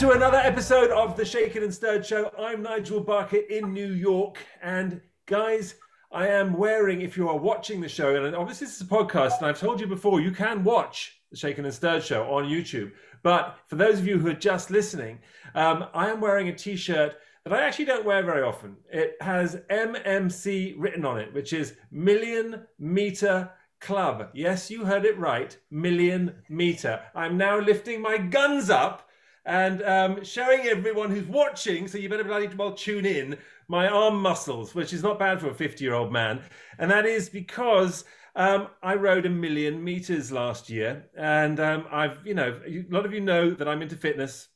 to another episode of the Shaken and Stirred Show. I'm Nigel Barker in New York. And guys, I am wearing, if you are watching the show, and obviously this is a podcast, and I've told you before, you can watch the Shaken and Stirred Show on YouTube. But for those of you who are just listening, um, I am wearing a t shirt that I actually don't wear very often. It has MMC written on it, which is Million Meter Club. Yes, you heard it right. Million Meter. I'm now lifting my guns up and um, showing everyone who's watching, so you better bloody well tune in, my arm muscles, which is not bad for a 50 year old man. And that is because um, I rode a million meters last year. And um, I've, you know, a lot of you know that I'm into fitness.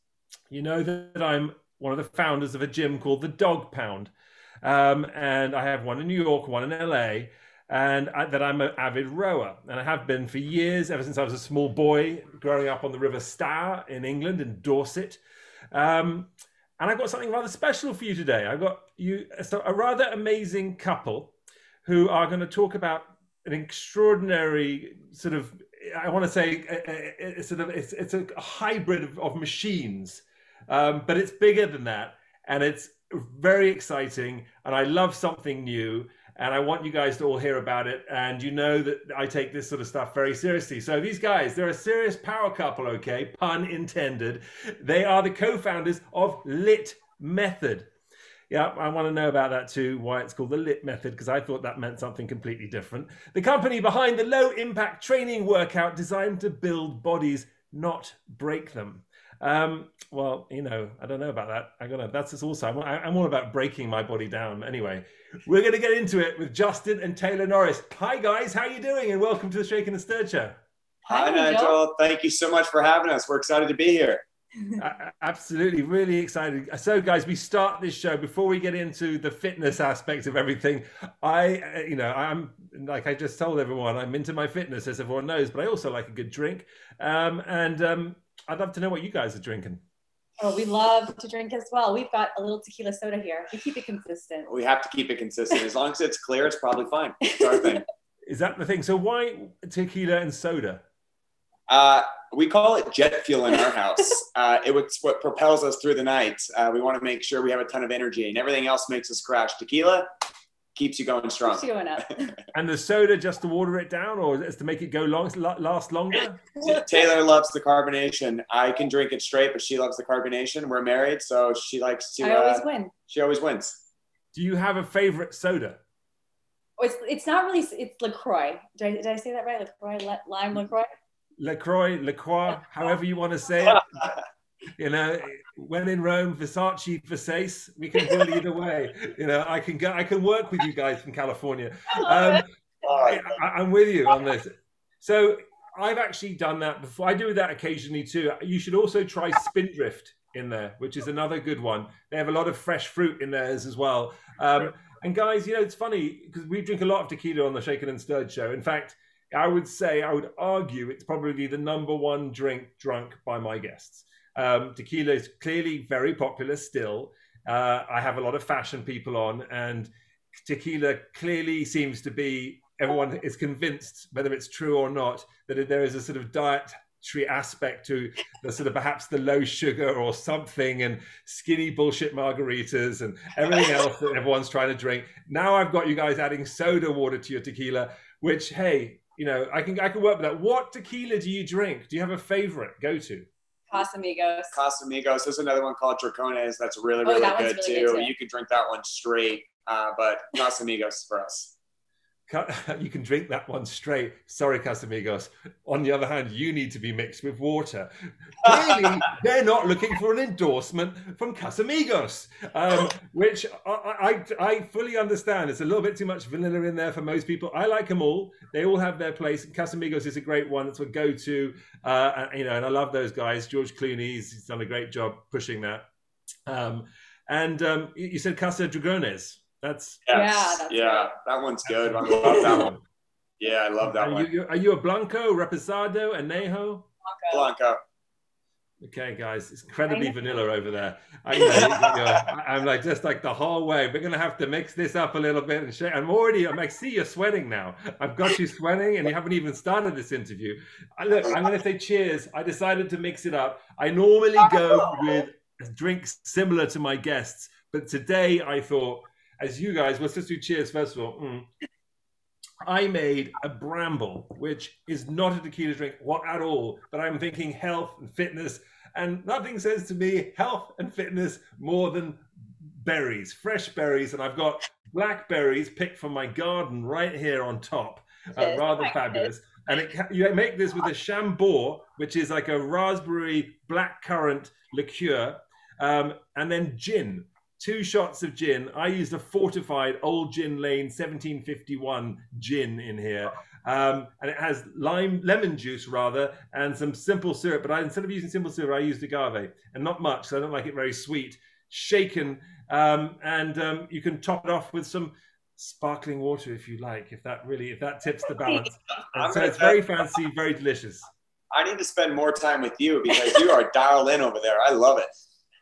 You know that I'm one of the founders of a gym called the Dog Pound. Um, and I have one in New York, one in LA and I, that I'm an avid rower, and I have been for years, ever since I was a small boy, growing up on the River Stour in England, in Dorset. Um, and I've got something rather special for you today. I've got you so a rather amazing couple who are going to talk about an extraordinary sort of, I want to say, a, a, a sort of, it's, it's a hybrid of, of machines, um, but it's bigger than that, and it's very exciting. And I love something new and I want you guys to all hear about it. And you know that I take this sort of stuff very seriously. So these guys, they're a serious power couple, okay? Pun intended. They are the co-founders of Lit Method. Yeah, I want to know about that too, why it's called the LIT method, because I thought that meant something completely different. The company behind the low impact training workout designed to build bodies, not break them. Um, well, you know, I don't know about that. I gotta. That's just also. I'm, I'm all about breaking my body down. Anyway, we're gonna get into it with Justin and Taylor Norris. Hi guys, how are you doing? And welcome to the Shaken and Stirred Show. Hi, Hi Nigel. Thank you so much for having us. We're excited to be here. uh, absolutely, really excited. So, guys, we start this show before we get into the fitness aspect of everything. I, uh, you know, I'm like I just told everyone, I'm into my fitness, as everyone knows, but I also like a good drink. Um, and um, I'd love to know what you guys are drinking. Oh, we love to drink as well. We've got a little tequila soda here. We keep it consistent. We have to keep it consistent. As long as it's clear, it's probably fine. It's our thing. Is that the thing? So why tequila and soda? Uh, we call it jet fuel in our house. Uh, it's what propels us through the night. Uh, we want to make sure we have a ton of energy, and everything else makes us crash. Tequila, keeps you going strong. Keeps you going up. and the soda just to water it down, or is to make it go long, last longer? Taylor loves the carbonation. I can drink it straight, but she loves the carbonation. We're married, so she likes to. I always uh, win. She always wins. Do you have a favorite soda? Oh, it's it's not really. It's Lacroix. Did I, did I say that right? Lacroix, lime Lacroix. Lacroix, Lacroix, however you want to say it. you know, when in Rome, Versace, Versace, we can do it either way. You know, I can go, I can work with you guys from California. Um, I, I'm with you on this. So I've actually done that before. I do that occasionally too. You should also try Spindrift in there, which is another good one. They have a lot of fresh fruit in theirs as well. Um, and guys, you know, it's funny because we drink a lot of tequila on the Shaken and Stirred show. In fact, I would say, I would argue it's probably the number one drink drunk by my guests. Um, tequila is clearly very popular still. Uh, I have a lot of fashion people on, and tequila clearly seems to be everyone is convinced, whether it's true or not, that there is a sort of dietary aspect to the sort of perhaps the low sugar or something, and skinny bullshit margaritas and everything else that everyone's trying to drink. Now I've got you guys adding soda water to your tequila, which hey, you know I can I can work with that. What tequila do you drink? Do you have a favorite go to? Casamigos. Casamigos. There's another one called Dragones. That's really, really, oh, good, really too. good, too. You can drink that one straight, uh, but Casamigos for us. You can drink that one straight. Sorry, Casamigos. On the other hand, you need to be mixed with water. Clearly, they're not looking for an endorsement from Casamigos, um, which I, I, I, fully understand. It's a little bit too much vanilla in there for most people. I like them all. They all have their place. Casamigos is a great one. It's a go-to. Uh, you know, and I love those guys. George Clooney's he's done a great job pushing that. Um, and um, you said Casa Dragones. That's yes. yeah, that's yeah. Right. That one's good. I love that one. Yeah, I love that are one. You, are you a Blanco, Reposado, Anejo? Blanco. Okay, guys, it's incredibly vanilla over there. I, am like just like the whole way. We're gonna have to mix this up a little bit and shake. I'm already. I'm like, see, you're sweating now. I've got you sweating, and you haven't even started this interview. I, look, I'm gonna say cheers. I decided to mix it up. I normally go with drinks similar to my guests, but today I thought, as you guys, let's just do cheers first of all. Mm. I made a bramble, which is not a tequila drink what at all, but I'm thinking health and fitness, and nothing says to me health and fitness more than berries, fresh berries, and I've got blackberries picked from my garden right here on top, uh, rather fabulous. And it, you make this with a chambord, which is like a raspberry blackcurrant liqueur, um, and then gin two shots of gin. I used a fortified Old Gin Lane 1751 gin in here. Um, and it has lime, lemon juice rather, and some simple syrup. But I, instead of using simple syrup, I used agave, and not much. So I don't like it very sweet. Shaken, um, and um, you can top it off with some sparkling water if you like. If that really, if that tips the balance. So it's very fancy, very delicious. I need to spend more time with you because you are dialed in over there. I love it.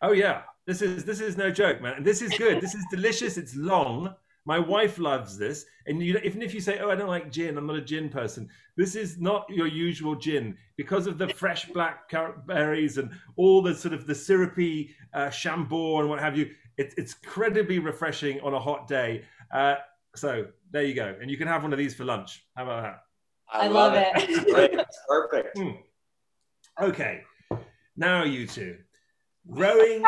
Oh yeah, this is this is no joke, man. This is good. This is delicious. It's long. My wife loves this, and you, even if you say, "Oh, I don't like gin," I'm not a gin person. This is not your usual gin because of the fresh black berries and all the sort of the syrupy uh, chambord and what have you. It, it's incredibly refreshing on a hot day. Uh, so there you go, and you can have one of these for lunch. How about that? I, I love, love, it. it. Perfect. Hmm. Okay, now you two rowing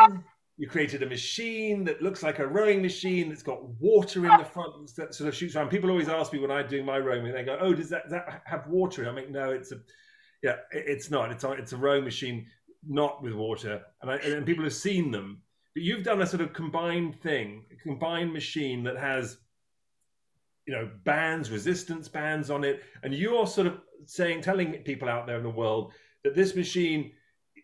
you created a machine that looks like a rowing machine that's got water in the front that sort of shoots around. People always ask me when I do my rowing, they go, "Oh, does that, that have water?" And I make no, it's a yeah, it's not. It's a, it's a rowing machine not with water, and, I, and people have seen them. But you've done a sort of combined thing, a combined machine that has you know bands, resistance bands on it, and you're sort of saying, telling people out there in the world that this machine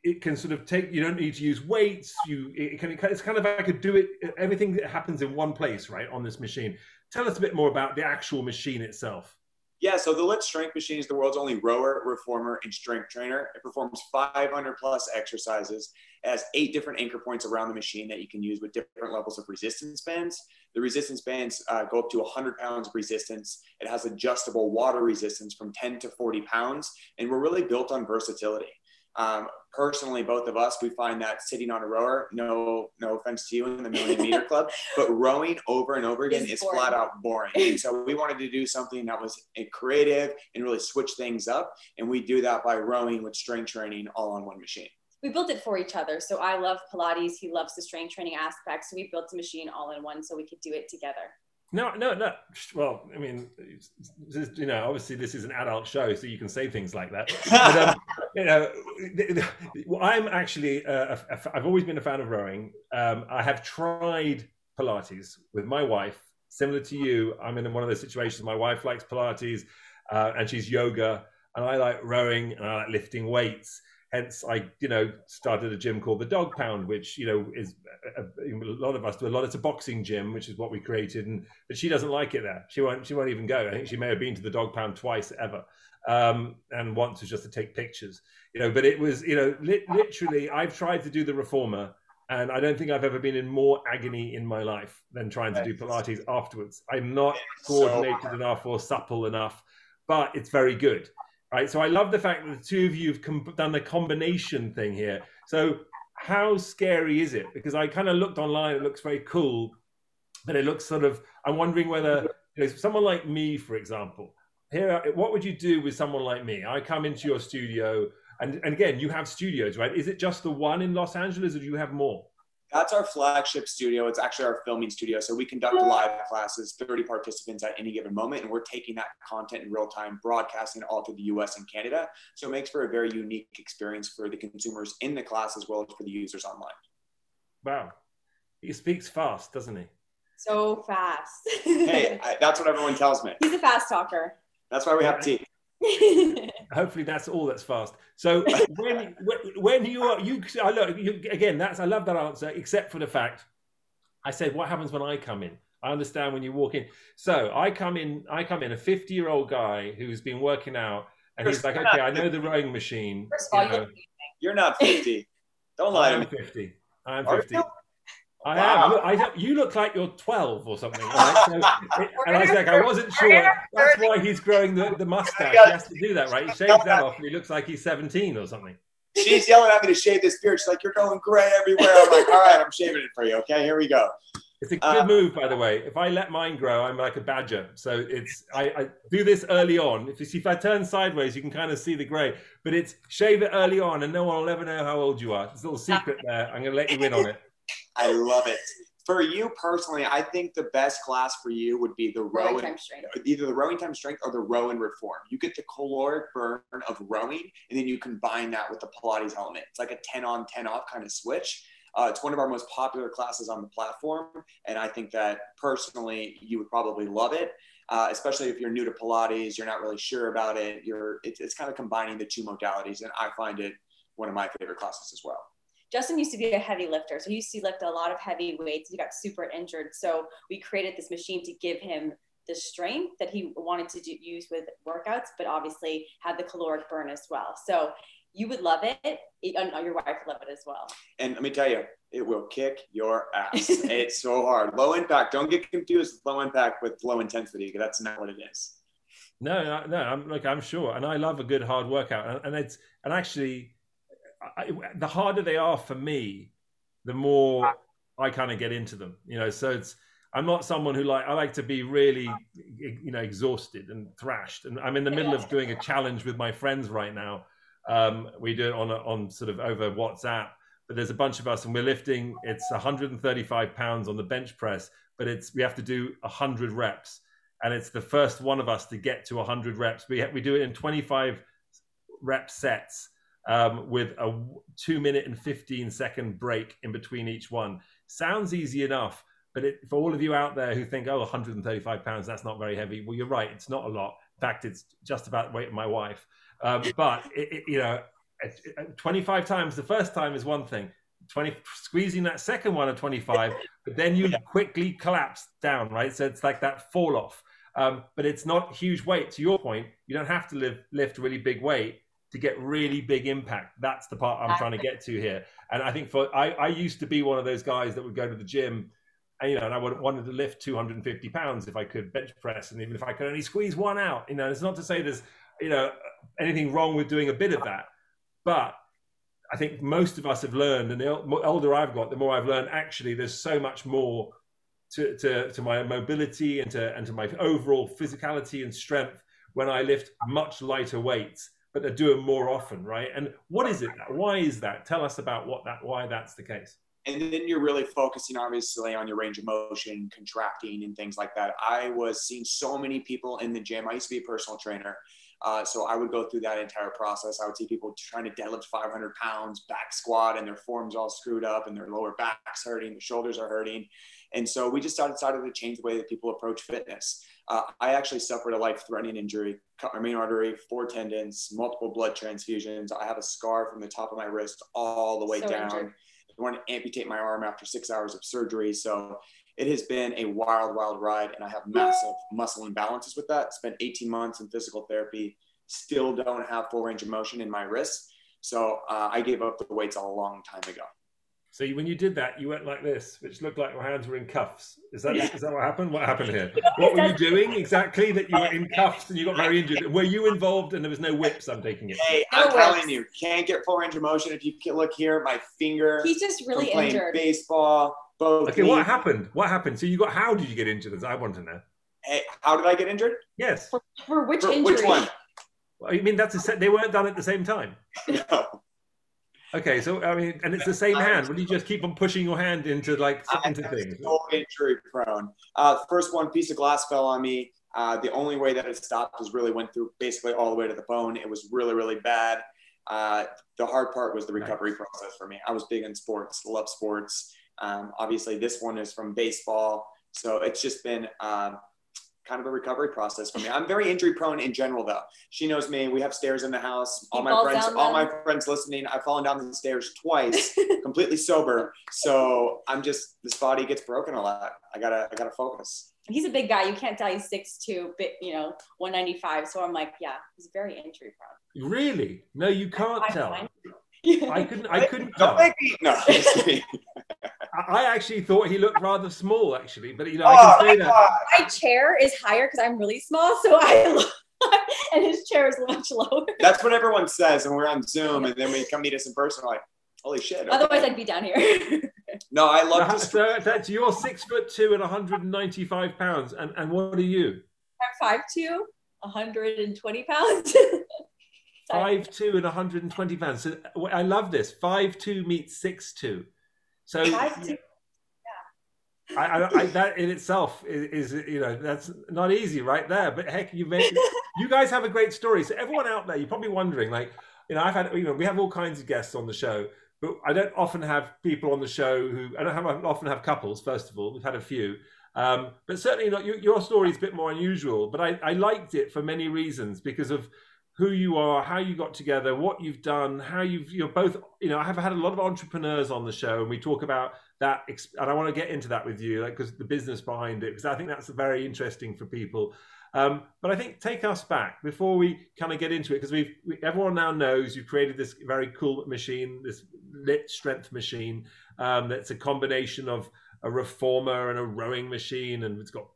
it can sort of take you don't need to use weights you it can it's kind of like a do it everything that happens in one place right on this machine tell us a bit more about the actual machine itself yeah, so the LIT Strength Machine is the world's only rower, reformer, and strength trainer. It performs 500 plus exercises. It has eight different anchor points around the machine that you can use with different levels of resistance bands. The resistance bands uh, go up to 100 pounds of resistance. It has adjustable water resistance from 10 to 40 pounds, and we're really built on versatility. Um, personally, both of us, we find that sitting on a rower, no, no offense to you in the million meter club, but rowing over and over again is flat out boring. And so we wanted to do something that was creative and really switch things up. And we do that by rowing with strength training all on one machine. We built it for each other. So I love Pilates. He loves the strength training aspect. So we built a machine all in one so we could do it together. No, no, no. Well, I mean, you know, obviously this is an adult show, so you can say things like that. But, um, you know, I'm actually, uh, a, I've always been a fan of rowing. Um, I have tried Pilates with my wife, similar to you. I'm in one of those situations. My wife likes Pilates, uh, and she's yoga, and I like rowing, and I like lifting weights hence i you know started a gym called the dog pound which you know is a, a, lot of us do a lot. It's a boxing gym which is what we created and but she doesn't like it there. She won't she won't even go. I think she may have been to the dog pound twice ever um, and once was just to take pictures you know but it was you know li- literally i've tried to do the reformer and i don't think i've ever been in more agony in my life than trying to do pilates afterwards. I'm not coordinated so enough or supple enough but it's very good right? So I love the fact that the two of you have done the combination thing here. So how scary is it? Because I kind of looked online; it looks very cool, but it looks sort of. I'm wondering whether you know someone like me, for example. Here, what would you do with someone like me? I come into your studio, and, and again, you have studios, right? Is it just the one in Los Angeles, or do you have more? That's our flagship studio. It's actually our filming studio. So we conduct live classes, 30 participants at any given moment, and we're taking that content in real time, broadcasting all through the US and Canada. So it makes for a very unique experience for the consumers in the class as well as for the users online. Wow. He speaks fast, doesn't he? So fast. hey, I, that's what everyone tells me. He's a fast talker. That's why we have tea. Hopefully, that's all that's fast. So when when you are you, I look you, again. That's I love that answer, except for the fact I said, what happens when I come in? I understand when you walk in. So I come in. I come in a fifty-year-old guy who's been working out, and he's like, okay, I know the rowing machine. First of all, you know. you're not fifty. Don't lie to I'm me. 50. I'm Are 50. you? I Wow. am. Look, I you look like you're 12 or something. Right? So, it- and I was like, I wasn't sure. That's why he's growing the, the mustache. He has to do that, right? He shaves that off and he looks like he's 17 or something. She's yelling at me to shave this beard. She's like, "You're going gray everywhere." I'm like, "All right, I'm shaving it for you." Okay, here we go. It's a good Uh, move, by the way. If I let mine grow, I'm like a badger. So it's I, I do this early on. If you see, if I turn sideways, you can kind of see the grey. But it's shave it early on, and no one will ever know how old you are. It's a little secret there. I'm going to let you in on it. I love it. For you personally, I think the best class for you would be the Rowing rowing, time strength. either the rowing time strength or the row and reform. You get the caloric burn of rowing, and then you combine that with the Pilates element. It's like a 10 on, 10 off kind of switch. Uh, it's one of our most popular classes on the platform, and I think that personally, you would probably love it. Uh, especially if you're new to Pilates, you're not really sure about it. You're it's, it's kind of combining the two modalities, and I find it one of my favorite classes as well. Justin used to be a heavy lifter, so he used to lift a lot of heavy weights. He got super injured, so we created this machine to give him the strength that he wanted to do, use with workouts, but obviously had the caloric burn as well. So you would love it, it- and uh, your wife would love it as well. And let me tell you, it will kick your ass. it's so hard. Low impact. Don't get confused with low impact with low intensity. 'cause That's not what it is. No, no, no. I'm like I'm sure, and I love a good hard workout, and, and it's and actually, I, the harder they are for me, the more I kind of get into them. You know, so it's I'm not someone who like I like to be really, you know, exhausted and thrashed, and I'm in the middle of doing a challenge with my friends right now. Um, we do it on a, on sort of over WhatsApp, but there's a bunch of us, and we're lifting. It's 135 pounds on the bench press, but it's we have to do 100 reps and it's the first one of us to get to 100 reps. We we do it in 25 rep sets um, with a two minute and 15 second break in between each one. Sounds easy enough, but it, for all of you out there who think, oh, 135 pounds, that's not very heavy. Well, you're right, it's not a lot. In fact, it's just about the weight of my wife. Um, but it, it, you know, it- 25 times the first time is one thing. 20 squeezing that second one at 25 but then you quickly collapse down right so it's like that fall off um, but it's not huge weight. To your point, you don't have to live, lift really big weight to get really big impact. That's the part I'm trying to get to here. And I think for I, I used to be one of those guys that would go to the gym, and you know, and I would wanted to lift 250 pounds if I could bench press, and even if I could only squeeze one out. You know, it's not to say there's you know anything wrong with doing a bit of that, but I think most of us have learned, and the older I've got, the more I've learned. Actually, there's so much more to, to, to my mobility and to, and to my overall physicality and strength when I lift much lighter weights, but I do them more often, right? And what is it? Why is that? Tell us about what that, why that's the case. And then you're really focusing, obviously, on your range of motion, contracting, and things like that. I was seeing so many people in the gym. I used to be a personal trainer. Uh, so I would go through that entire process. I would see people trying to deadlift 500 pounds, back squat, and their form's all screwed up, and their lower back's hurting, their shoulders are hurting. And so we just decided to change the way that people approach fitness. Uh, I actually suffered a life-threatening injury, cut my main artery, four tendons, multiple blood transfusions. I have a scar from the top of my wrist all the way So down. injured. I want to amputate my arm after six hours of surgery. So it has been a wild, wild ride, and I have massive muscle imbalances with that. Spent 18 months in physical therapy. Still don't have full range of motion in my wrists. So uh, I gave up the weights a long time ago. So when you did that, you went like this, which looked like your hands were in cuffs. Is that Yeah. is that what happened? What happened here? What were you doing exactly that you were in cuffs and you got very injured? Were you involved and there was no whips? I'm taking it. Hey, No I'm telling you, can't get full range of motion. If you can look here, my finger He's just from really playing injured. baseball, both. Okay, what happened? What happened? So you got how did you get injured? As I want to know. Hey, how did I get injured? Yes. For which For- injury? Which one? I mean that's a set. They weren't done at the same time. No. Okay, so I mean, and it's the same hand. Will you just keep on pushing your hand into like into things? so injury prone. Uh, first one, piece of glass fell on me. Uh, the only way that it stopped was really went through basically all the way to the bone. It was really, really bad. Uh, the hard part was the recovery process for me. I was big in sports, love sports. Um, obviously, this one is from baseball. So it's just been um, kind of a recovery process for me. I'm very injury prone in general, though. She knows me. We have stairs in the house. All He my friends, down all my friends listening, I've fallen down the stairs twice completely sober. So I'm just this body gets broken a lot. I gotta I gotta focus. He's a big guy. You can't tell he's 6'2", bit, you know, 195. So I'm like, yeah, he's very injury prone. Really? No, you can't I tell. find- I couldn't. I couldn't. Don't make me. No, just kidding. I actually thought he looked rather small, actually. But you know, Oh, I can oh, say my that. God. My chair is higher because I'm really small, so I look, and his chair is much lower. That's what everyone says when we're on Zoom, and then we come meet us in person, we're like, "Holy shit!" okay. Otherwise, I'd be down here. no, I love So, this. so that's you're six foot two and 195 pounds, and and what are you? I'm 5'2", 120 pounds. Five two and 120 pounds. So I love this. Five two meets six two. So two. I, I, I, that in itself is, is, you know, that's not easy right there. But heck, you made, you guys have a great story. So everyone out there, you're probably wondering, like, you know, I've had, you know, we have all kinds of guests on the show, but I don't often have people on the show who, I don't have, I often have couples. First of all, we've had a few, um, but certainly not. Your, your story is a bit more unusual, but I, I liked it for many reasons because of who you are, how you got together, what you've done, how you've you're both. You know, I have had a lot of entrepreneurs on the show, and we talk about that, and I want to get into that with you, like because the business behind it, because I think that's very interesting for people. Um, but I think take us back before we kind of get into it, because we've we, everyone now knows you've created this very cool machine, this lit strength machine um, that's a combination of a reformer and a rowing machine, and it's got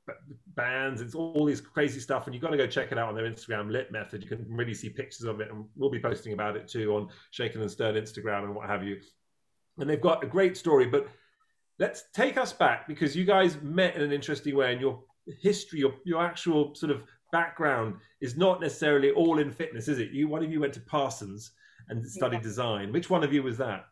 bands. It's all this crazy stuff, and you've got to go check it out on their Instagram, Lit Method. You can really see pictures of it, and we'll be posting about it too on Shaken and Stirred Instagram and what have you. And they've got a great story, but let's take us back because you guys met in an interesting way, and your history, your your actual sort of background is not necessarily all in fitness, is it? You one of you went to Parsons and studied design. Which one of you was that?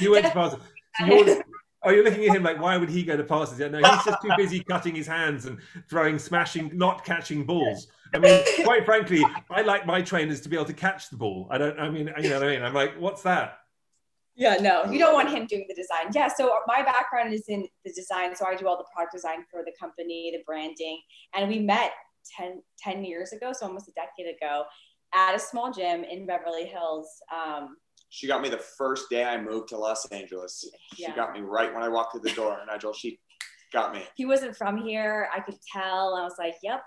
You went to Parsons. So oh, you're looking at him like, why would he go to Parsons? Yeah, no, he's just too busy cutting his hands and throwing, smashing, not catching balls. I mean, quite frankly, I like my trainers to be able to catch the ball. I don't. I mean, you know what I mean? I'm like, what's that? Yeah, no, you don't want him doing the design. Yeah, so my background is in the design. So I do all the product design for the company, the branding. And we met 10, 10 years ago, so almost a decade ago, at a small gym in Beverly Hills. Um, She got me the first day I moved to Los Angeles. She Yeah. got me right when I walked through the door, Nigel. She got me. he wasn't from here. I could tell. I was like, yep.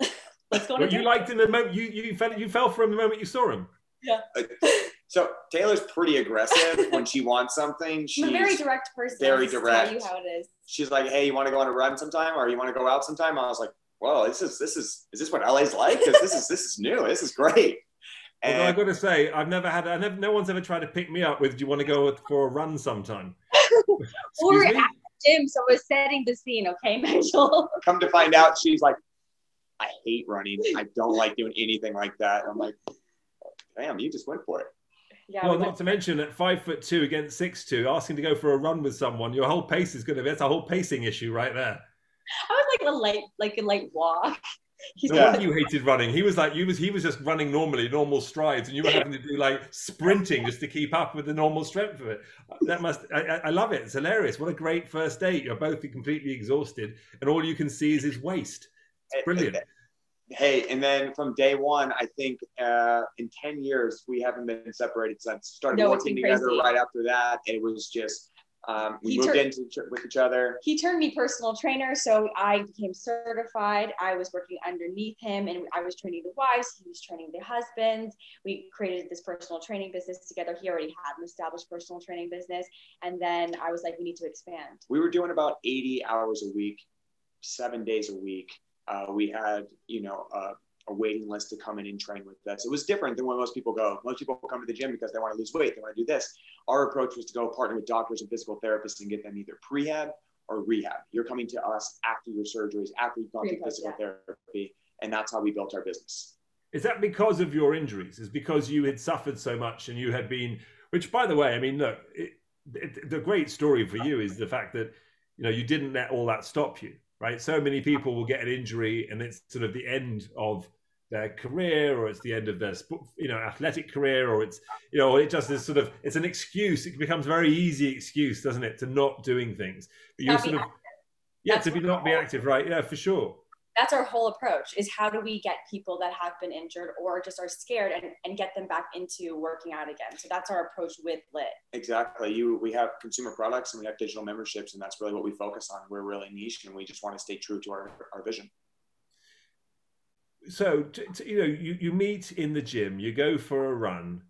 Let's go on a What you liked him the moment you you fell you fell for him the moment you saw him. Yeah. Uh, so Taylor's pretty aggressive when she wants something. I'm a very direct person. very direct. Tell you how it is. she's like, "Hey, you want to go on a run sometime, or you want to go out sometime?" I was like, "Whoa, this is this is is this what LA's like? 'Cause this is this is new. This is great." Although I've uh, got to say, I've never had. I never. No one's ever tried to pick me up with. Do you want to go for a run sometime? Or Excuse me? Jim, so we're setting the scene, okay, Nigel? come to find out, she's like, "I hate running. I don't like doing anything like that." And I'm like, "Damn, you just went for it." Yeah. Well, we not to mention at five foot two against six two, asking to go for a run with someone, your whole pace is going to be. That's a whole pacing issue right there. I was like a light, like a light walk. He's No Yeah. wonder you hated running. He was like you was. He was just running normally, normal strides, and you were having to do like sprinting just to keep up with the normal strength of it. That must. I, I- I love it. It's hilarious. What a great first date. You're both completely exhausted, and all you can see is his waist. It's eh, eh, brilliant. Eh. Hey, and then from day one, I think uh, in 10 years, we haven't been separated since. Started No, working together right after that. It was just, um, we He moved tur- into with each other. he turned me personal trainer, so I became certified. I was working underneath him, and I was training the wives. He was training the husbands. We created this personal training business together. He already had an established personal training business, and then I was like, we need to expand. We were doing about 80 hours a week, seven days a week. Uh, we had, you know, uh, a waiting list to come in and train with us. It was different than when most people go. Most people come to the gym because they want to lose weight, they want to do this. Our approach was to go partner with doctors and physical therapists and get them either prehab or rehab. You're coming to us after your surgeries, after you've gone through Rehab, physical therapy, and that's how we built our business. Is that because of your injuries? Is because you had suffered so much and you had been, which by the way, I mean, look, it, it, the great story for you is the fact that, you know, you didn't let all that stop you, right? So many people will get an injury and it's sort of the end of their career or it's the end of their, you know, athletic career or it's, you know, it just is sort of, it's an excuse. It becomes a very easy excuse, doesn't it, to not doing things. But you're sort of, yeah, That's to be not be active, right? Yeah, for sure. That's our whole approach: is how do we get people that have been injured or just are scared and, and get them back into working out again. So that's our approach with Lit. Exactly. You we have consumer products and we have digital memberships, and that's really what we focus on. We're really niche and we just want to stay true to our, our vision. so t- t- you know you, you meet in the gym you go for a run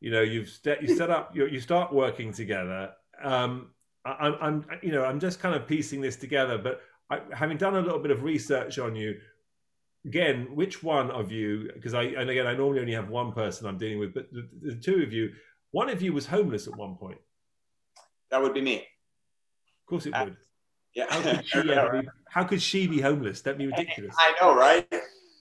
You know, you've st- you set up, you, you start working together. Um, I, am I'm, you know, I'm just kind of piecing this together. But I, having done a little bit of research on you, again, which one of you? Because I, and again, I normally only have one person I'm dealing with, but the, the two of you, one of you was homeless at one point. That would be me. Of course, it uh, would. Yeah. How could she, be, how could she be homeless? That'd be ridiculous. I know, right?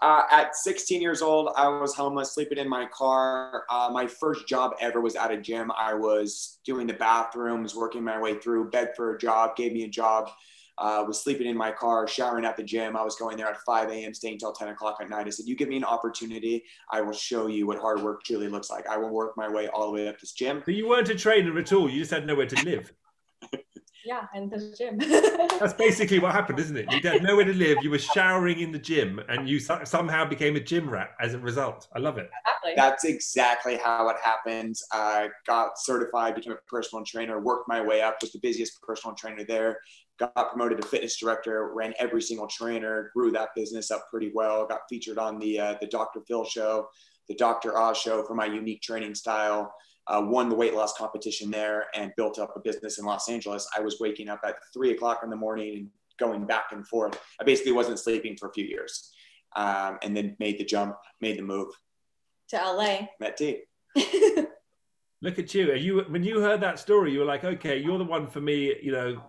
Uh, at 16 years old, I was homeless, sleeping in my car. Uh, my first job ever was at a gym. I was doing the bathrooms, working my way through, begged for a job, gave me a job. Uh, was sleeping in my car, showering at the gym. I was going there at 5 a.m., staying till 10 o'clock at night. I said, You give me an opportunity, I will show you what hard work truly looks like. I will work my way all the way up this gym. So you weren't a trainer at all. You just had nowhere to live. Yeah, and the gym. That's basically what happened, isn't it? You had nowhere to live. You were showering in the gym, and you somehow became a gym rat as a result. I love it. Exactly. That's exactly how it happened. I got certified, became a personal trainer, worked my way up, was the busiest personal trainer there. Got promoted to fitness director, ran every single trainer, grew that business up pretty well. Got featured on the uh, the Dr. Phil show, the Dr. Oz show for my unique training style uh, won the weight loss competition there and built up a business in Los Angeles. I was waking up at three o'clock in the morning and going back and forth. I basically wasn't sleeping for a few years, um, and then made the jump, made the move to LA. Met T. Look at you. Are you when you heard that story, you were like, okay, you're the one for me. You know,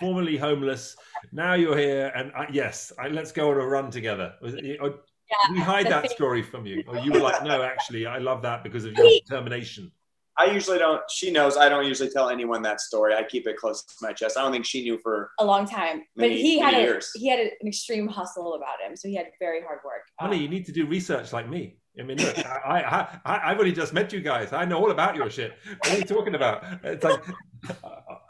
formerly homeless. Now you're here, and I, yes, I, let's go on a run together. Was it, or, yeah, we hide that story from you, or you were like, no, actually, I love that because of your determination. I usually don't. She knows I don't usually tell anyone that story. I keep it close to my chest. I don't think she knew for a long time. Many, but he had a, he had an extreme hustle about him, so he had very hard work. Honey, um, you need to do research like me. I mean, look, I, I, I, have only just met you guys. I know all about your shit. What are you talking about? It's like,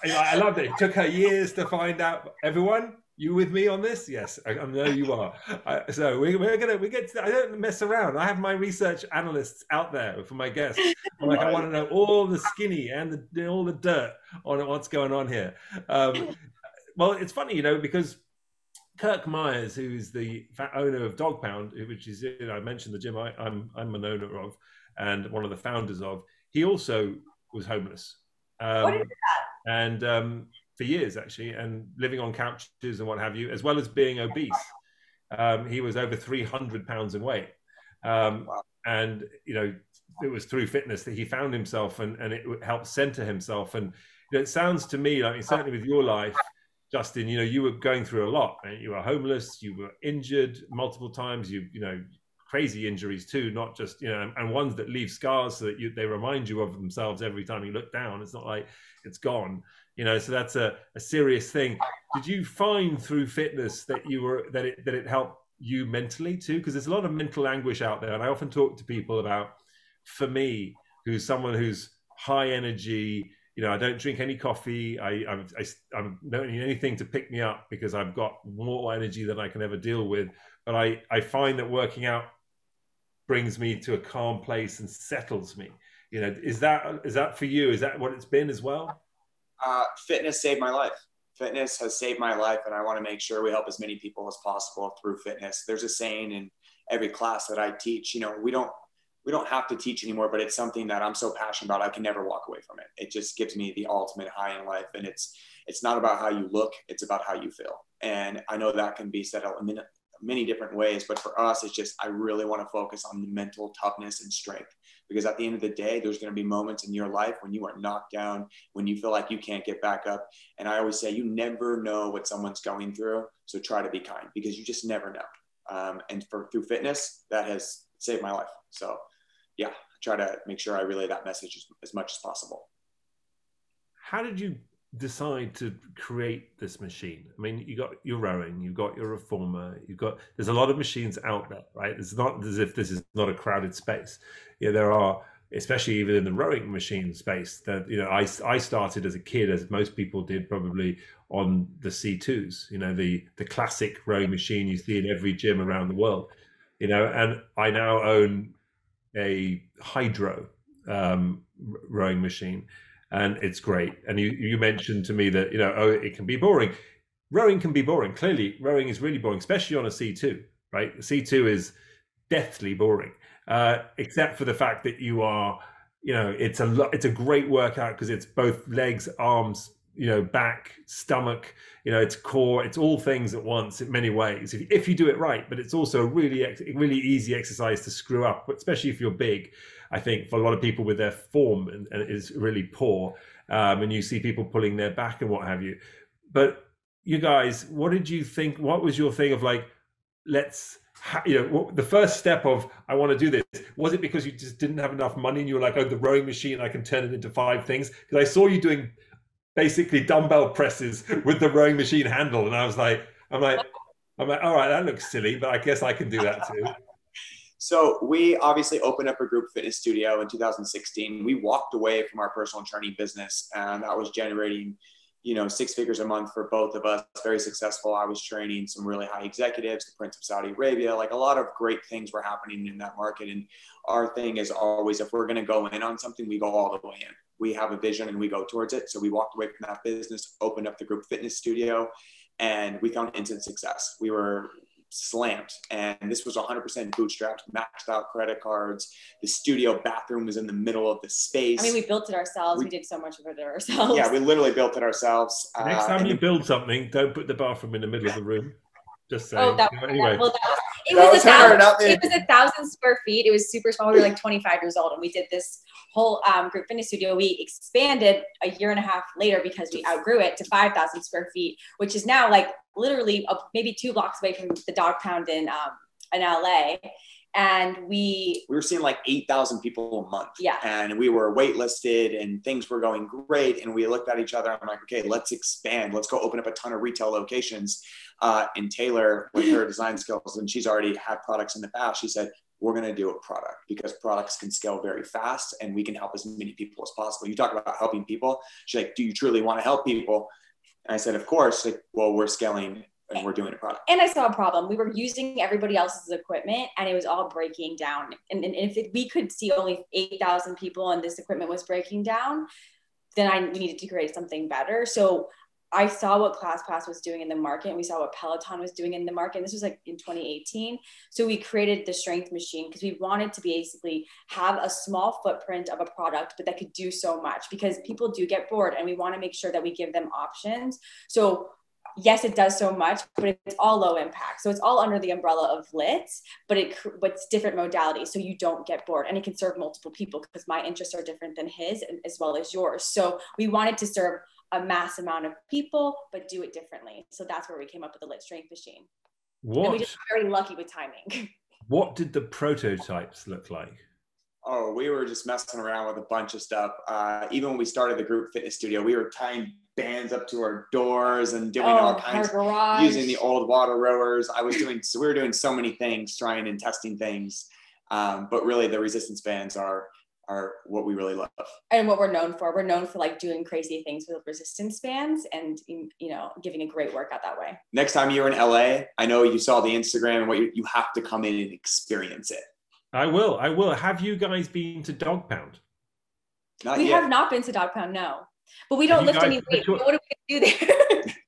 I loved it. It took her years to find out. Everyone, you with me on this? Yes, I, I know you are. I, so we, we're gonna we get. To, I don't mess around. I have my research analysts out there for my guests. I'm like, I want to know all the skinny and the all the dirt on what's going on here. Um, well, it's funny, you know, because Kirk Myers, who's the owner of Dog Pound, which is you know, I mentioned the gym I, I'm I'm an owner of and one of the founders of. He also was homeless. Um, is? And um, for years actually, and living on couches and what have you, as well as being obese. Um, he was over 300 pounds in weight. Um. And, you know, it was through fitness that he found himself and, and it helped center himself. And you know, it sounds to me like, certainly with your life, Justin, you know, you were going through a lot. Right? You were homeless, you were injured multiple times, you, you know, crazy injuries too, not just, you know, and ones that leave scars so that you, they remind you of themselves every time you look down. It's not like it's gone you know so that's a, a serious thing. Did you find through fitness that you were that it that it helped you mentally too? Because there's a lot of mental anguish out there and i often talk to people about for me who's someone who's high energy you know i don't drink any coffee. I I, I don't need anything to pick me up because i've got more energy than i can ever deal with. But i i find that working out brings me to a calm place and settles me you know is that is that for you is that what it's been as well uh, fitness saved my life. Fitness has saved my life, and I want to make sure we help as many people as possible through fitness. There's a saying in every class that I teach. You know, we don't we don't have to teach anymore, but it's something that I'm so passionate about. I can never walk away from it. It just gives me the ultimate high in life, and it's it's not about how you look; it's about how you feel. And I know that can be said in many different ways, but for us, it's just I really want to focus on the mental toughness and strength. Because at the end of the day there's going to be moments in your life when you are knocked down when you feel like you can't get back up. And i always say you never know what someone's going through so try to be kind because you just never know. Um, and for through fitness that has saved my life. So yeah I try to make sure i relay that message as, as much as possible. How did you decide to create this machine? I mean, you got your rowing, you've got your reformer, you've got there's a lot of machines out there, right? It's not as if this is not a crowded space. Yeah, there are, especially even in the rowing machine space. That you know, I I started as a kid, as most people did, probably on the C2s. You know, the the classic rowing machine you see in every gym around the world. You know, and I now own a Hydrow um, rowing machine and it's great. And you you mentioned to me that you know oh it can be boring. Rowing can be boring. Clearly, rowing is really boring, especially on a C two. Right, C two is deathly boring, uh, except for the fact that you are you know, it's a. It's a great workout because it's both legs, arms, you know, back, stomach. You know, it's core. It's all things at once in many ways if, if you do it right. But it's also a really, really easy exercise to screw up, especially if you're big. I think for a lot of people with their form and, and is really poor, um, and you see people pulling their back and what have you. But you guys, what did you think? What was your thing of like, let's you know the first step of i want to do this was it because you just didn't have enough money and you were like oh the rowing machine i can turn it into five things because i saw you doing basically dumbbell presses with the rowing machine handle. And i was like i'm like i'm like all right that looks silly but i guess i can do that too. So we obviously opened up a group fitness studio in 2016 we walked away from our personal training business and that was generating you know, six figures a month for both of us, very successful. I was training some really high executives, the Prince of Saudi Arabia, like a lot of great things were happening in that market. And our thing is always, if we're going to go in on something, we go all the way in. We have a vision and we go towards it. So we walked away from that business, opened up the group fitness studio, and we found instant success. We were slammed. And this was 100% bootstrapped, maxed out credit cards. The studio bathroom was in the middle of the space. I mean, we built it ourselves. We, we did so much of it ourselves. Yeah, we literally built it ourselves. Next uh, time you the, build something, don't put the bathroom in the middle of the room. Just saying. Oh, that, anyway. Well, that was, it, was, was a thousand, it was a thousand square feet. It was super small. We were like 25 years old, and we did this whole um, group fitness studio. We expanded a year and a half later because we outgrew it to 5,000 square feet, which is now like literally maybe two blocks away from the dog pound in um, in LA. And we we were seeing like eight thousand people a month. Yeah. And we were waitlisted and things were going great. And we looked at each other. I'm like, okay, let's expand. Let's go open up a ton of retail locations. Uh, and Taylor, with her design skills, and she's already had products in the past, she said, we're going to do a product because products can scale very fast and we can help as many people as possible. You talk about helping people. She's like, do you truly want to help people? And I said, of course. Like, well, we're scaling and we're doing a product. And I saw a problem. We were using everybody else's equipment and it was all breaking down. And, and if it, we could see only 8,000 people and this equipment was breaking down, then I needed to create something better. So I saw what ClassPass was doing in the market and we saw what Peloton was doing in the market. And this was like in 2018. So we created the strength machine because we wanted to basically have a small footprint of a product, but that could do so much because people do get bored and we want to make sure that we give them options. So yes, it does so much, but it's all low impact. So it's all under the umbrella of lit, but it but it's different modalities. So you don't get bored and it can serve multiple people because my interests are different than his as well as yours. So we wanted to serve a mass amount of people, but do it differently. So that's where we came up with the lit strength machine. What? And we just very lucky with timing. what did the prototypes look like? Oh, we were just messing around with a bunch of stuff. Uh, even when we started the group fitness studio, we were tying bands up to our doors and doing oh, all kinds of using the old water rowers. I was doing so we were doing so many things, trying and testing things. Um, but really, the resistance bands are are what we really love. And what we're known for. We're known for like doing crazy things with resistance bands and you know giving a great workout that way. Next time you're in la i know you saw the instagram and what you, you have to come in and experience it. I will. I will. Have you guys been to dog pound? Not we yet. have not been to dog pound no. But we don't lift guys, any weight. what are we going to do there?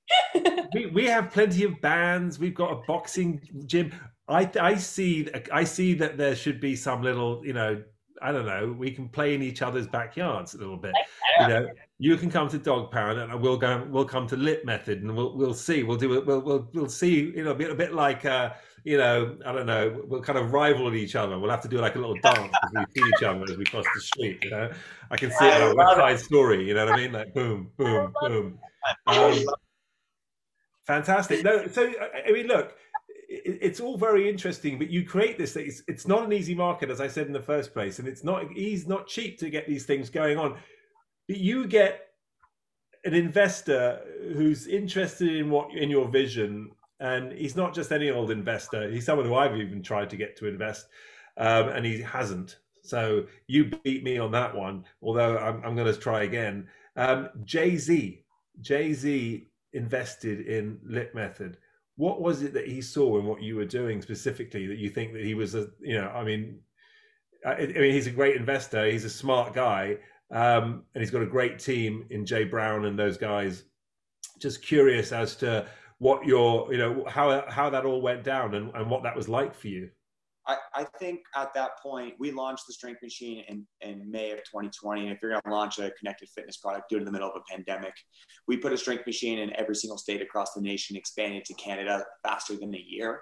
We, we have plenty of bands. We've got a boxing gym. I, I see I see that there should be some little you know I don't know, we can play in each other's backyards a little bit. You know, you can come to Dog Pound, and we'll go. We'll come to Lit Method, and we'll we'll see. We'll do it. We'll we'll we'll see. You know, a bit a bit like uh, you know, I don't know. We'll kind of rival each other. We'll have to do like a little dance as we see each other as we cross the street. You know, I can see it a West Side Story. You know what I mean? Like boom, boom, boom. Um, fantastic. No, so I mean, look it's all very interesting, but you create this. It's, it's not an easy market, as I said in the first place, and it's not easy, not cheap to get these things going on. But you get an investor who's interested in what in your vision, and he's not just any old investor. He's someone who I've even tried to get to invest, um, and he hasn't. So you beat me on that one. Although I'm, I'm going to try again. Um, Jay Z, Jay Z invested in Lit Method what was it that he saw in what you were doing specifically that you think that he was a you know i mean i, I mean he's a great investor he's a smart guy um, and he's got a great team in jay brown and those guys. Just curious as to what your you know how how that all went down and, and what that was like for you I, I think at that point we launched the strength machine in, in May of 2020. And if you're going to launch a connected fitness product, in the middle of a pandemic. We put a strength machine in every single state across the nation, expanded to Canada faster than a year.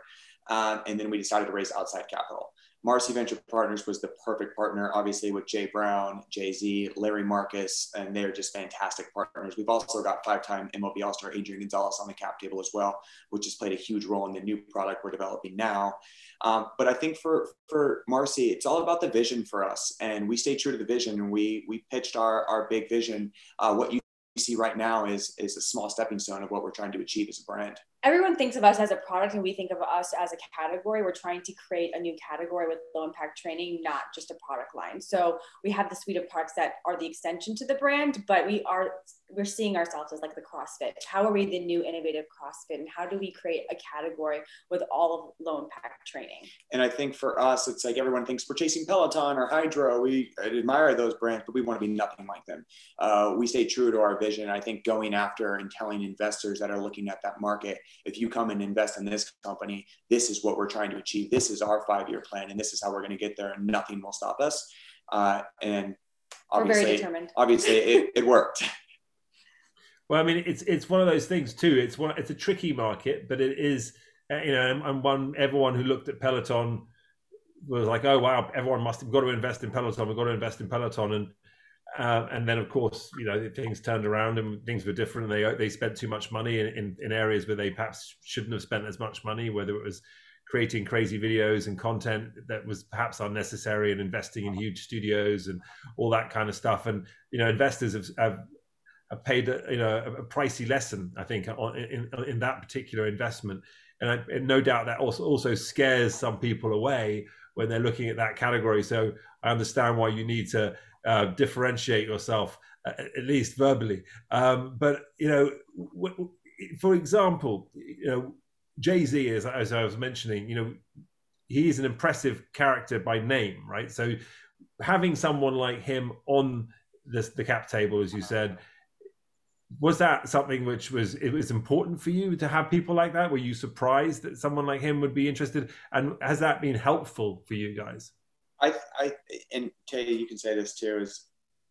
Um, and then we decided to raise outside capital. Marcy Venture Partners was the perfect partner, obviously, with Jay Brown, Jay Z, Larry Marcus, and they're just fantastic partners. We've also got five time MLB All Star Adrian Gonzalez on the cap table as well, which has played a huge role in the new product we're developing now. Um, but I think for for Marcy, it's all about the vision for us, and we stay true to the vision. And we we pitched our our big vision. Uh, what you see right now is is a small stepping stone of what we're trying to achieve as a brand everyone thinks of us as a product and we think of us as a category. We're trying to create a new category with low impact training, not just a product line. So we have the suite of products that are the extension to the brand, but we are we're seeing ourselves as like the CrossFit. How are we the new innovative CrossFit and how do we create a category with all of low impact training? And I think for us, it's like everyone thinks we're chasing Peloton or Hydrow. We admire those brands, but we want to be nothing like them. Uh, we stay true to our vision. I think going after and telling investors that are looking at that market if you come and invest in this company, this is what we're trying to achieve. This is our five year plan, and this is how we're going to get there, and nothing will stop us. Uh, and obviously, we're very determined. Obviously, it, it worked. Well, I mean, it's it's one of those things too. It's one. It's a tricky market, but it is. Uh, you know, and one everyone who looked at Peloton was like, "Oh wow, everyone must have got to invest in Peloton. We've got to invest in Peloton." And um, and then, of course, you know, things turned around and things were different. They they spent too much money in, in, in, areas where they perhaps shouldn't have spent as much money, whether it was creating crazy videos and content that was perhaps unnecessary and investing in huge studios and all that kind of stuff. And, you know, investors have, have paid, a, you know, a, pricey lesson, I think, on, in, in that particular investment. And, I, and no doubt that also, also scares some people away when they're looking at that category. So I understand why you need to uh, differentiate yourself at least verbally. Um, but you know, w- for example, you know, Jay Z, as, as I was mentioning, you know, he's an impressive character by name, right? So having someone like him on this, the cap table, as you said, was that something which was it was important for you to have people like that? Were you surprised that someone like him would be interested? And has that been helpful for you guys? I, I, and Katie, you can say this too, is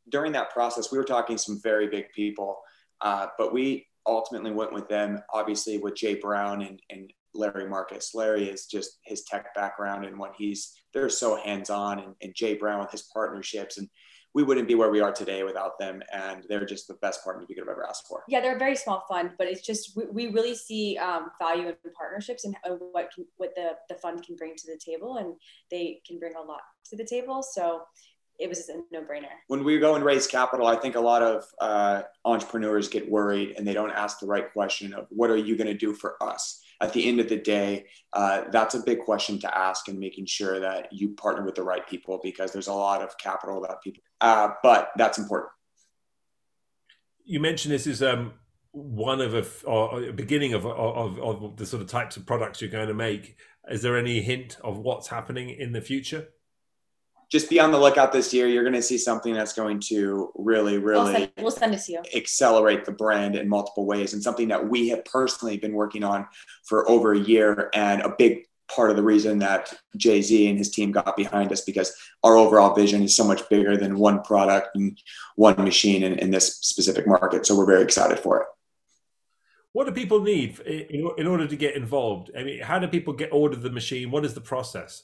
during that process, we were talking some very big people, uh, but we ultimately went with them, obviously with Jay Brown and, and Larry Marcus. Larry is just his tech background and what he's, they're so hands-on and, and Jay Brown with his partnerships and we wouldn't be where we are today without them. And they're just the best partner we could have ever asked for. Yeah, they're a very small fund, but it's just we, we really see um, value in partnerships and what can, what the the fund can bring to the table, and they can bring a lot to the table. So it was a no-brainer. When we go and raise capital, I think a lot of uh, entrepreneurs get worried and they don't ask the right question of what are you going to do for us at the end of the day, uh, that's a big question to ask and making sure that you partner with the right people because there's a lot of capital that people, uh, but that's important. You mentioned this is um, one of a, or a beginning of, of, of the sort of types of products you're going to make. Is there any hint of what's happening in the future? Just be on the lookout this year. You're going to see something that's going to really, really we'll send, we'll send it to you. accelerate the brand in multiple ways, and something that we have personally been working on for over a year. And a big part of the reason that Jay Z and his team got behind us because our overall vision is so much bigger than one product and one machine in, in this specific market. So we're very excited for it. What do people need in, in order to get involved? I mean, how do people get order the machine? What is the process?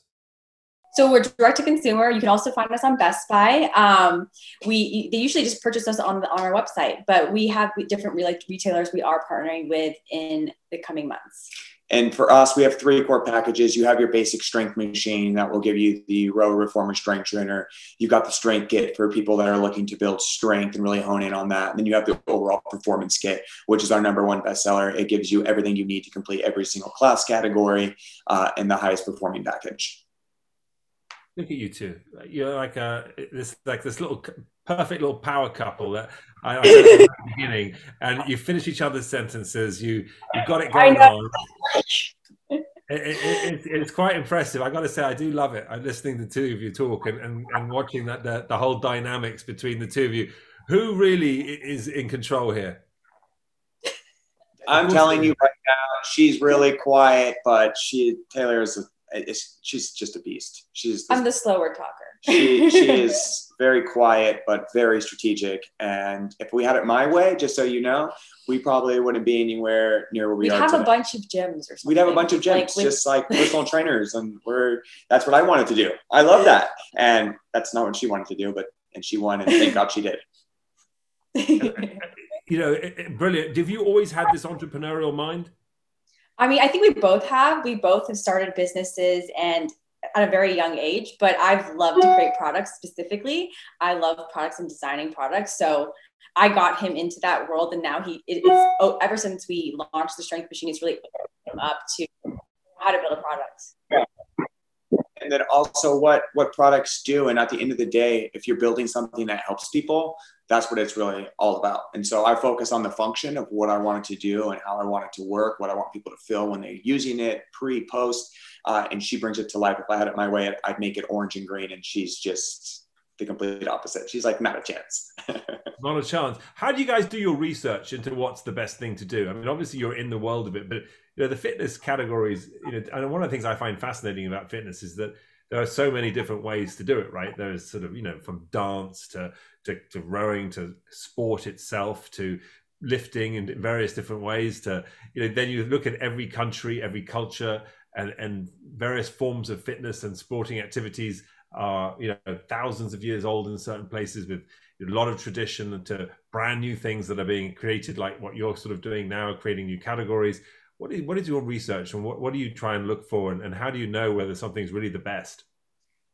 So we're direct to consumer. You can also find us on Best Buy. Um, we they usually just purchase us on the, on our website, but we have different like retailers we are partnering with in the coming months. And for us, we have three core packages. You have your basic strength machine that will give you the Row Reformer Strength Trainer. You've got the strength kit for people that are looking to build strength and really hone in on that. And then you have the overall performance kit, which is our number one bestseller. It gives you everything you need to complete every single class category uh, in the highest performing package. Look at you two. You're like a this like this little perfect little power couple that I, I said at the beginning, and you finish each other's sentences. You you got it going on. It, it, it, it's quite impressive. I got to say, I do love it. I'm listening to the two of you talk and, and, and watching that the, the whole dynamics between the two of you. Who really is in control here? I'm telling you right now, she's really quiet, but she Taylor is it's, she's just a beast. She's I'm the slower talker. she she is very quiet but very strategic. And if we had it my way, just so you know, we probably wouldn't be anywhere near where we are. We'd are. have today. a bunch of gyms or something. We'd have a bunch of gyms, Like, with- just like personal trainers, and we're that's what I wanted to do. I love that, and that's not what she wanted to do, but and she won, and thank God she did. You know, it- it- brilliant. Have you always had this entrepreneurial mind? I mean, I think we both have. We both have started businesses and at a very young age, but I've loved to create products specifically. I love products and designing products. So I got him into that world. And now he, it, it's, oh, ever since we launched the strength machine, it's really him up to how to build a product. and then also what what products do and at the end of the day if you're building something that helps people that's what it's really all about and so i focus on the function of what i want it to do and how i want it to work what i want people to feel when they're using it pre post uh, and she brings it to life if i had it my way i'd make it orange and green and she's just the complete opposite she's like not a chance Not a chance. How do you guys do your research into what's the best thing to do? I mean, obviously you're in the world of it, but you know the fitness categories. You know, and one of the things I find fascinating about fitness is that there are so many different ways to do it. Right? There's sort of you know from dance to to, to rowing to sport itself to lifting in various different ways to you know then you look at every country every culture and and various forms of fitness and sporting activities are you know thousands of years old in certain places with a lot of tradition and to brand new things that are being created, like what you're sort of doing now, creating new categories. What is, what is your research and what, what do you try and look for? And, and how do you know whether something's really the best?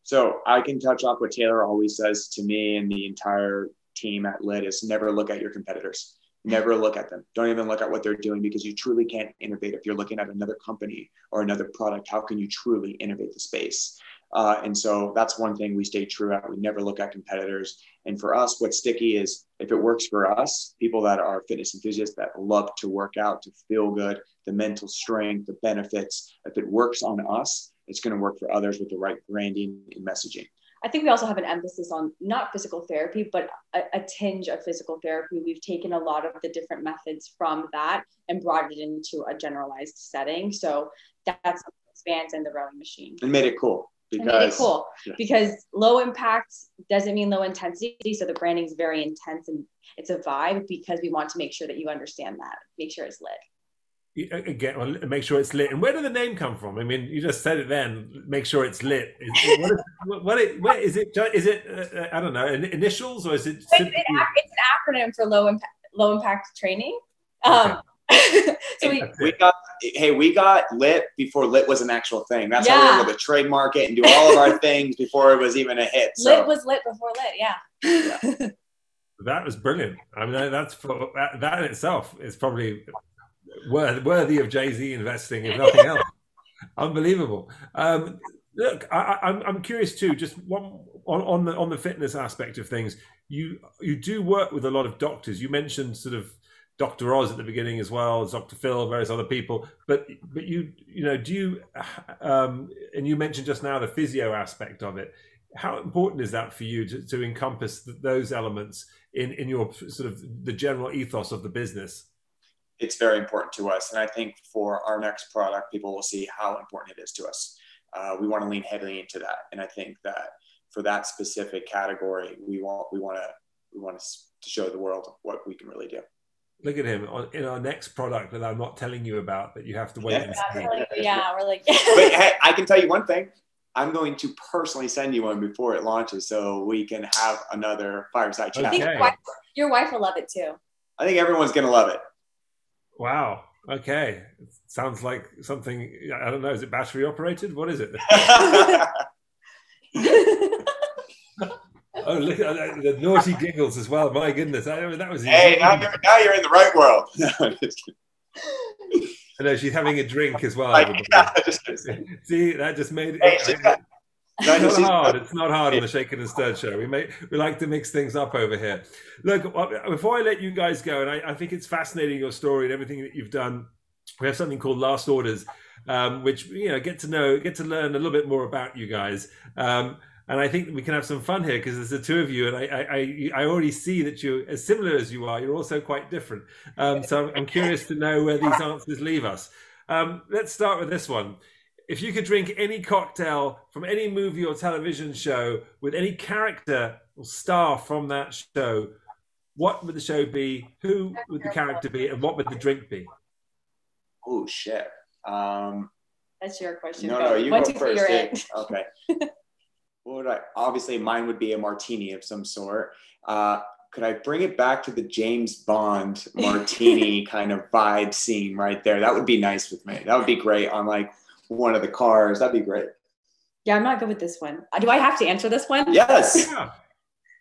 So I can touch off what Taylor always says to me and the entire team at Lit is never look at your competitors. Never look at them. Don't even look at what they're doing because you truly can't innovate. If you're looking at another company or another product, how can you truly innovate the space? Uh, and so that's one thing we stay true at. We never look at competitors. And for us, what's sticky is if it works for us, people that are fitness enthusiasts that love to work out, to feel good, the mental strength, the benefits, if it works on us, it's going to work for others with the right branding and messaging. I think we also have an emphasis on not physical therapy, but a, a, tinge of physical therapy. We've taken a lot of the different methods from that and brought it into a generalized setting. So that's expands in the rowing machine. And made it cool. And made it Because cool yeah. because low impact doesn't mean low intensity. So the branding is very intense and it's a vibe because we want to make sure that you understand that. Make sure it's lit. Again, well, make sure it's lit. And where did the name come from? I mean, you just said it then. Make sure it's lit. Is, what is, what is, where is it? Is it? Uh, I don't know. Initials or is it? It's, an, it's an acronym for low impact low impact training. Um, so we, we got hey, we got lit before lit was an actual thing. That's how we were able to trademark it and do all of our things before it was even a hit. So lit was lit before lit. Yeah. That was brilliant. I mean, that's for, that, that in itself is probably worthy, worthy of Jay Z investing, if nothing else. Unbelievable. Um, look, I, I, I'm I'm curious too. Just one on, on the on the fitness aspect of things. You you do work with a lot of doctors. You mentioned sort of Dr. Oz at the beginning as well, Dr. Phil, various other people. But but you you know do you um, and you mentioned just now the physio aspect of it. How important is that for you to, to encompass th- those elements in in your sort of the general ethos of the business? it's very important to us. And I think for our next product, people will see how important it is to us. Uh, we want to lean heavily into that. And I think that for that specific category, we want we want to we want to show the world what we can really do. Look at him on, in our next product that I'm not telling you about that you have to wait Yeah. and see. like- yeah, we're like. But hey, I can tell you one thing. I'm going to personally send you one before it launches so we can have another fireside I chat. think Okay. wife, your wife will love it too. I think everyone's going to love it. Wow. Okay. Sounds like something. I don't know. Is it battery operated? What is it? Oh, look at the naughty giggles as well. My goodness, I, that was. hey, now you're, now you're in the right world. No, I'm just kidding. I know she's having a drink as well. Like, yeah, just. See, that just made Hey, it. No, It's not hard. It's not hard on the Shaken and Stirred show. We make we like to mix things up over here. Look, uh, before I let you guys go, and I, I think it's fascinating your story and everything that you've done. We have something called Last Orders, um, which you know get to know, get to learn a little bit more about you guys. Um, and I think we can have some fun here because there's the two of you, and I, I, I, I already see that you're as similar as you are. You're also quite different. Um, so I'm, I'm curious to know where these answers leave us. Um, let's start with this one. if you could drink any cocktail from any movie or television show with any character or star from that show, what would the show be? Who would the character be? And what would the drink be? Oh shit. Um, That's your question. no, no, you One, go two, three, first. you're yeah. it. Okay. what would I? Obviously, mine would be a martini of some sort. Uh, could I bring it back to the James Bond martini kind of vibe scene right there? That would be nice with me. That would be great on like one of the cars. That'd be great. Yeah, I'm not good with this one. Uh, Do I have to answer this one? Yes. Yeah.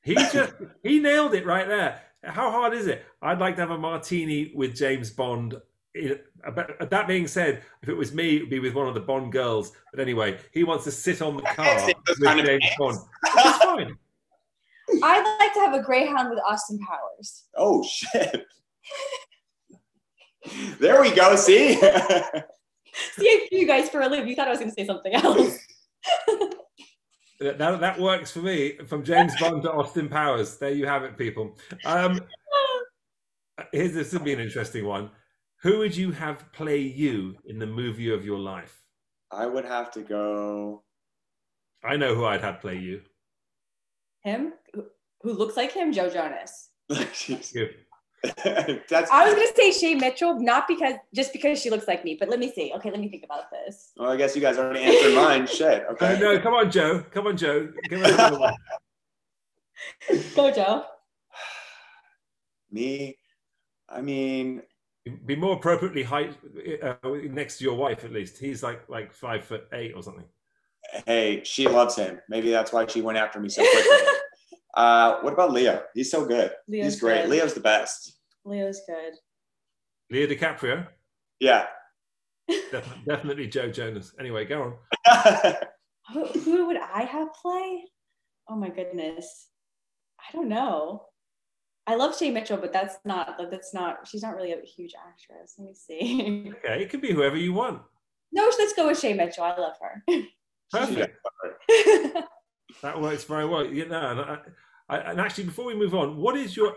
He just he nailed it right there. How hard is it? I'd like to have a martini with James Bond. In- but That being said, if it was me, it would be with one of the Bond girls. But anyway, he wants to sit on the car with kind James. Bond. That's fine. I'd like to have a Greyhound with Austin Powers. Oh shit. there we go. See. See, I threw you guys for a loop. You thought I was going to say something else. That, that, that works for me. From James Bond to Austin Powers. There you have it, people. Um, here's this would be an interesting one. Who would you have play you in the movie of your life? I would have to go. I know who I'd have play you. him, who, who looks like him, Joe Jonas. You. That's. I was going to say Shay Mitchell, not because just because she looks like me, but let me see. Okay, let me think about this. Well, I guess you guys already answered mine. Shit. Okay. no, come on, Joe. Come on, Joe. Give us another one. Go, Joe. Me. I mean, Be more appropriately height uh, next to your wife, at least. He's like like five foot eight or something. hey, she loves him. Maybe that's why she went after me so quickly. uh, what about Leo? He's so good. Leo's He's great. good. Leo's the best. Leo's good. Leo DiCaprio. Yeah. Def- definitely Joe Jonas. Anyway, go on. Who, who would I have play? Oh my goodness. I don't know. I love Shay Mitchell, but that's not that's not she's not really a huge actress. Let me see. Okay, it can be whoever you want. no, let's go with Shay Mitchell. I love her. Perfect. That works very well. You know, and, I, I, and actually, before we move on, what is your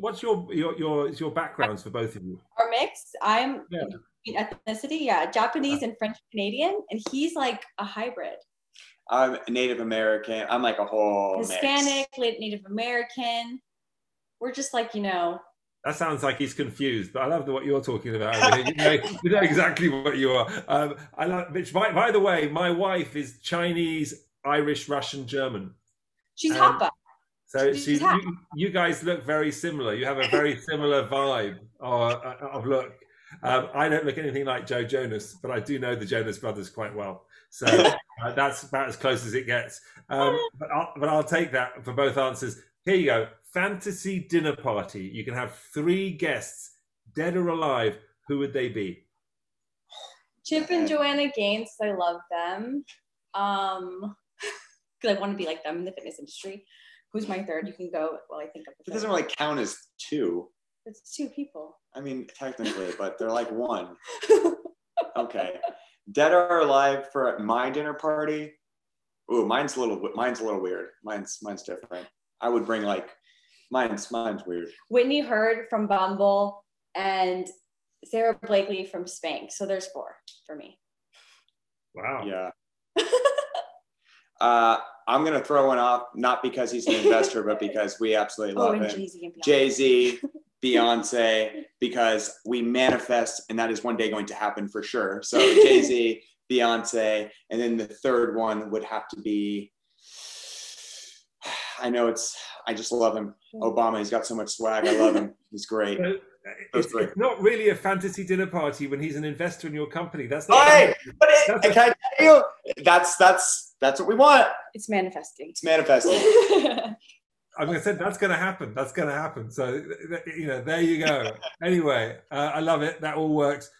what's your your your your backgrounds for both of you? Our mix. I'm Yeah. ethnicity, yeah, Japanese and French Canadian, and he's like a hybrid. I'm Native American. I'm like a whole. Hispanic, lit- Native American. We're just like, you know, That sounds like he's confused, but I love what you're talking about. You, know, you know exactly what you are. Um, I like. Which, by, by the way, my wife is Chinese, Irish, Russian, German. she's Hapa. So She's she, half. you, you guys look very similar. You have a very similar vibe or, uh, of look. Um, I don't look anything like Joe Jonas, but I do know the Jonas Brothers quite well. So uh, that's about as close as it gets. Um, but, I'll, but I'll take that for both answers. Here you go. Fantasy dinner party. You can have three guests, dead or alive. Who would they be? Chip and Joanna Gaines. I love them. Um, because I want to be like them in the fitness industry. Who's my third? You can go while I think of It doesn't really count as two. It's two people. I mean, technically, but they're like one. Okay. Dead or alive for my dinner party? Ooh, mine's a little mine's a little weird. Mine's mine's different. I would bring like mine's mine's weird. Whitney Herd from Bumble and Sara Blakely from Spanx. So there's four for me. Wow. Yeah. uh, I'm gonna throw one off, not because he's an investor, but because we absolutely oh, love and him. Jay Z. Jay Z, Beyonce, because we manifest, and that is one day going to happen for sure. So Jay Z, Beyonce, and then the third one would have to be. I know it's. I just love him. Obama. He's got so much swag. I love him. He's great. So, Those It's, three. it's not really a fantasy dinner party when he's an investor in your company. That's not. Hey, but it, That's can I tell you? That's that's that's what we want. It's manifesting. It's manifesting. I'm going to say that's going to happen. That's going to happen. So, you know, there you go. anyway, uh, I love it. That all works.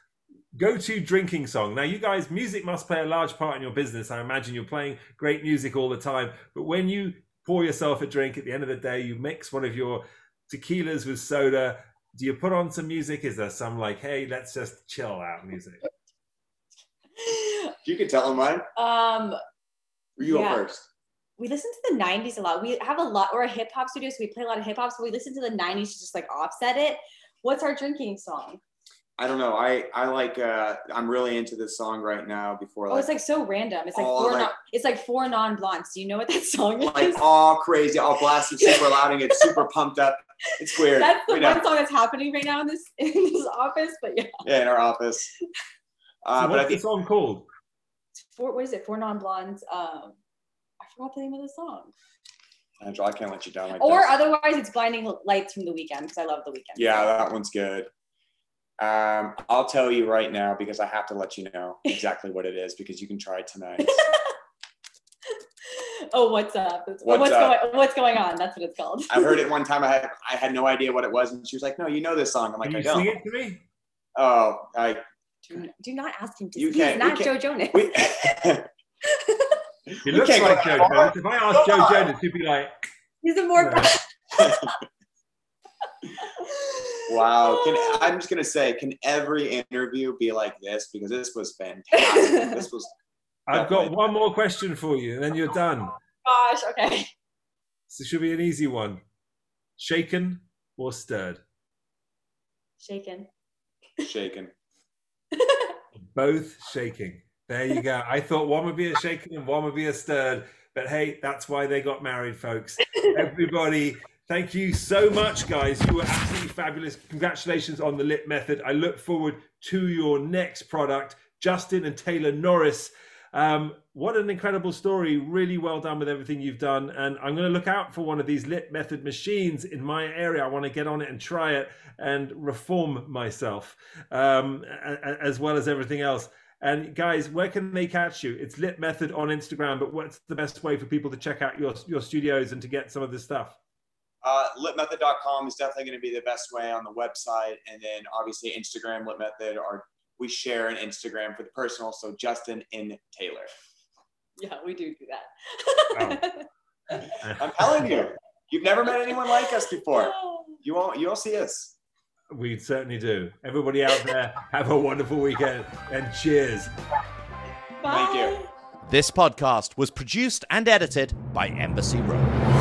Go to drinking song. Now, you guys, music must play a large part in your business. I imagine you're playing great music all the time. But when you pour yourself a drink at the end of the day, you mix one of your tequilas with soda. Do you put on some music? Is there some like, hey, let's just chill out music? You can tell him mine. um, You Yeah. go first. we listen to the 90s a lot. We have a lot, we're a hip hop studio, so we play a lot of hip hop. So we listen to the 90s to just like offset it. What's our drinking song? I don't know. I I like. uh I'm really into this song right now. Before Oh, it's like so random. It's like four. like- non, it's like four non-blondes. Do you know what that song is? like all crazy, all blasted super loud and get super pumped up. It's weird. That's the We know. one song that's happening right now in this in this office. But yeah, Yeah, in our office. Uh, So but I what's the song called? four. What is it? Four non-blondes. Um, I forgot the name of the song. Angela, I can't let you down like Or this. otherwise, it's Blinding Lights from the Weeknd because I love the Weeknd. Yeah, that one's good. Um, I'll tell you right now because I have to let you know exactly what it is because you can try it tonight. oh, what's up? What's what's up? going? What's going on? That's what it's called. I heard it one time. I had I had no idea what it was, and she was like, "No, you know this song." I'm like, Can "I you don't." sing it to me? Oh, I Do, do not ask him to You sing. can't- He's not can't- Joe Jonas. we, It We looks like Joe. Jonas. If I asked Joe Jonas, he'd be like, He's a more. Yeah. Wow. Can I'm just gonna say, can every interview be like this? Because this was fantastic. this was I've got one more question for you, and then you're done. Gosh. Okay. So it should be an easy one. Shaken or stirred? Shaken. shaken. Both shaking. There you go. I thought one would be a shaken and one would be a stirred. But hey, that's why they got married, folks. Everybody, thank you so much, guys. You were absolutely fabulous. Congratulations on the Lit Method. I look forward to your next product, Justin and Taylor Norris. Um, what an incredible story. Really well done with everything you've done. And I'm going to look out for one of these Lit Method machines in my area. I want to get on it and try it and reform myself, um, as well as everything else. And guys, where can they catch you? It's Lit Method on Instagram, but what's the best way for people to check out your your studios and to get some of this stuff? Uh, litmethod.com is definitely going to be the best way on the website, and then obviously Instagram litmethod. Or we share an Instagram for the personal. So Justin and Taylor. Yeah, we do do that. I'm telling you, you've never met anyone like us before. You won't. You'll see us. We certainly do. Everybody out there, have a wonderful weekend and cheers. Thank you. This podcast was produced and edited by Embassy Row.